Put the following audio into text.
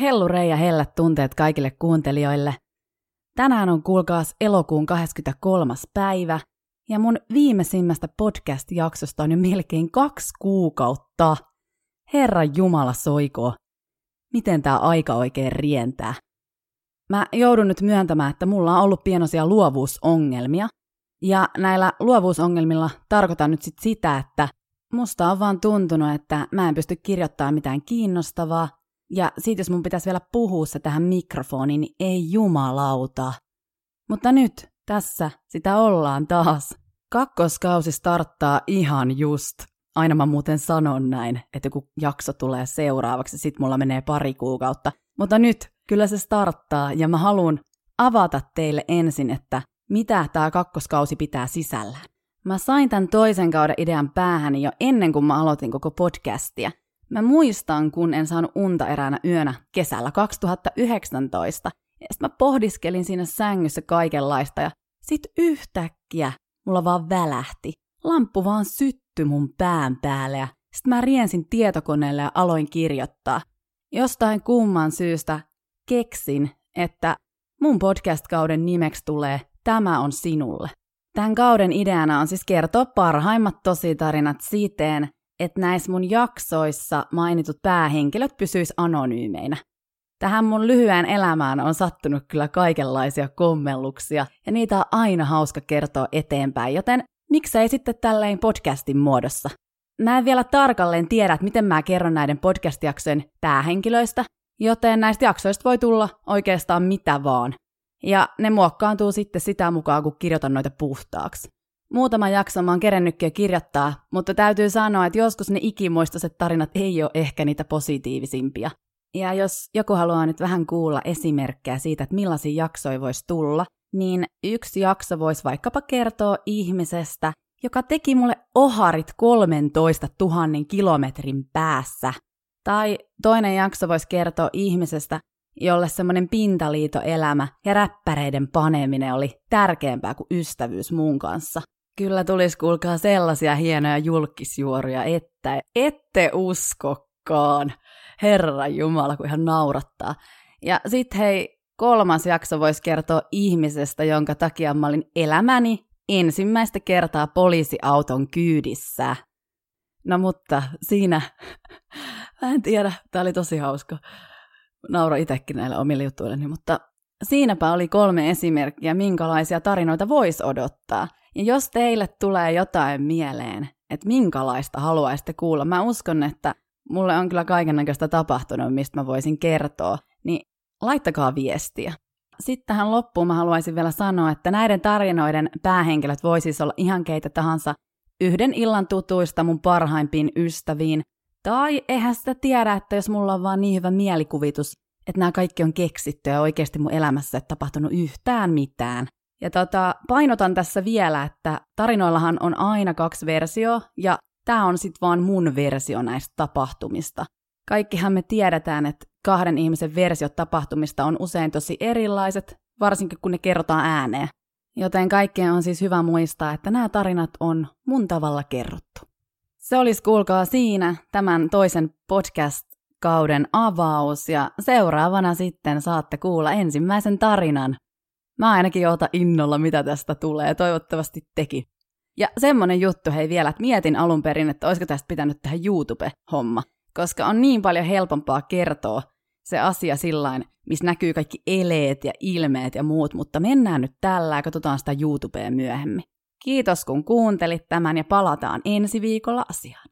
Hellurei ja hellät tunteet kaikille kuuntelijoille. Tänään on kuulkaas elokuun 23. päivä, ja mun viimeisimmästä podcast-jaksosta on jo melkein kaksi kuukautta. Herra Jumala soiko. Miten tää aika oikein rientää? Mä joudun nyt myöntämään, että mulla on ollut pienoisia luovuusongelmia. Ja näillä luovuusongelmilla tarkoitan nyt sit sitä, että musta on vaan tuntunut, että mä en pysty kirjoittamaan mitään kiinnostavaa, ja siitä jos mun pitäisi vielä puhua se tähän mikrofoniin, niin ei jumalauta. Mutta nyt, tässä, sitä ollaan taas. Kakkoskausi starttaa ihan just. Aina mä muuten sanon näin, että joku jakso tulee seuraavaksi, sit mulla menee pari kuukautta. Mutta nyt, kyllä se starttaa, ja mä haluan avata teille ensin, että mitä tämä kakkoskausi pitää sisällään. Mä sain tämän toisen kauden idean päähäni jo ennen kuin mä aloitin koko podcastia, Mä muistan, kun en saanut unta eräänä yönä kesällä 2019. Ja sitten mä pohdiskelin siinä sängyssä kaikenlaista ja sit yhtäkkiä mulla vaan välähti. Lamppu vaan syttyi mun pään päälle ja sit mä riensin tietokoneelle ja aloin kirjoittaa. Jostain kumman syystä keksin, että mun podcast-kauden nimeksi tulee Tämä on sinulle. Tämän kauden ideana on siis kertoa parhaimmat tositarinat siten, että näissä mun jaksoissa mainitut päähenkilöt pysyis anonyymeinä. Tähän mun lyhyen elämään on sattunut kyllä kaikenlaisia kommelluksia, ja niitä on aina hauska kertoa eteenpäin, joten miksei sitten tälleen podcastin muodossa. Mä en vielä tarkalleen tiedä, että miten mä kerron näiden podcast-jaksojen päähenkilöistä, joten näistä jaksoista voi tulla oikeastaan mitä vaan. Ja ne muokkaantuu sitten sitä mukaan, kun kirjoitan noita puhtaaksi. Muutama jakso mä oon kerennytkin kirjoittaa, mutta täytyy sanoa, että joskus ne ikimuistoiset tarinat ei ole ehkä niitä positiivisimpia. Ja jos joku haluaa nyt vähän kuulla esimerkkejä siitä, että millaisia jaksoja voisi tulla, niin yksi jakso voisi vaikkapa kertoa ihmisestä, joka teki mulle oharit 13 000 kilometrin päässä. Tai toinen jakso voisi kertoa ihmisestä, jolle semmoinen pintaliitoelämä ja räppäreiden paneminen oli tärkeämpää kuin ystävyys muun kanssa. Kyllä tulisi kuulkaa sellaisia hienoja julkisjuoruja, että ette uskokkaan. Herra Jumala, kun ihan naurattaa. Ja sitten hei, kolmas jakso voisi kertoa ihmisestä, jonka takia mä olin elämäni ensimmäistä kertaa poliisiauton kyydissä. No mutta siinä, mä en tiedä, tää oli tosi hauska. Nauro itsekin näille omille juttuilleni, mutta siinäpä oli kolme esimerkkiä, minkälaisia tarinoita voisi odottaa. Ja jos teille tulee jotain mieleen, että minkälaista haluaisitte kuulla, mä uskon, että mulle on kyllä kaikennäköistä tapahtunut, mistä mä voisin kertoa, niin laittakaa viestiä. Sitten tähän loppuun mä haluaisin vielä sanoa, että näiden tarinoiden päähenkilöt voi siis olla ihan keitä tahansa yhden illan tutuista mun parhaimpiin ystäviin, tai eihän sitä tiedä, että jos mulla on vaan niin hyvä mielikuvitus, että nämä kaikki on keksitty ja oikeasti mun elämässä ei tapahtunut yhtään mitään, ja tota, painotan tässä vielä, että tarinoillahan on aina kaksi versio, ja tämä on sitten vaan mun versio näistä tapahtumista. Kaikkihan me tiedetään, että kahden ihmisen versiot tapahtumista on usein tosi erilaiset, varsinkin kun ne kerrotaan ääneen. Joten kaikkeen on siis hyvä muistaa, että nämä tarinat on mun tavalla kerrottu. Se olisi kuulkaa siinä tämän toisen podcast-kauden avaus ja seuraavana sitten saatte kuulla ensimmäisen tarinan Mä ainakin oota innolla, mitä tästä tulee. Toivottavasti teki. Ja semmonen juttu hei vielä, että mietin alun perin, että olisiko tästä pitänyt tehdä YouTube-homma. Koska on niin paljon helpompaa kertoa se asia sillain, missä näkyy kaikki eleet ja ilmeet ja muut, mutta mennään nyt tällä ja katsotaan sitä YouTubea myöhemmin. Kiitos kun kuuntelit tämän ja palataan ensi viikolla asiaan.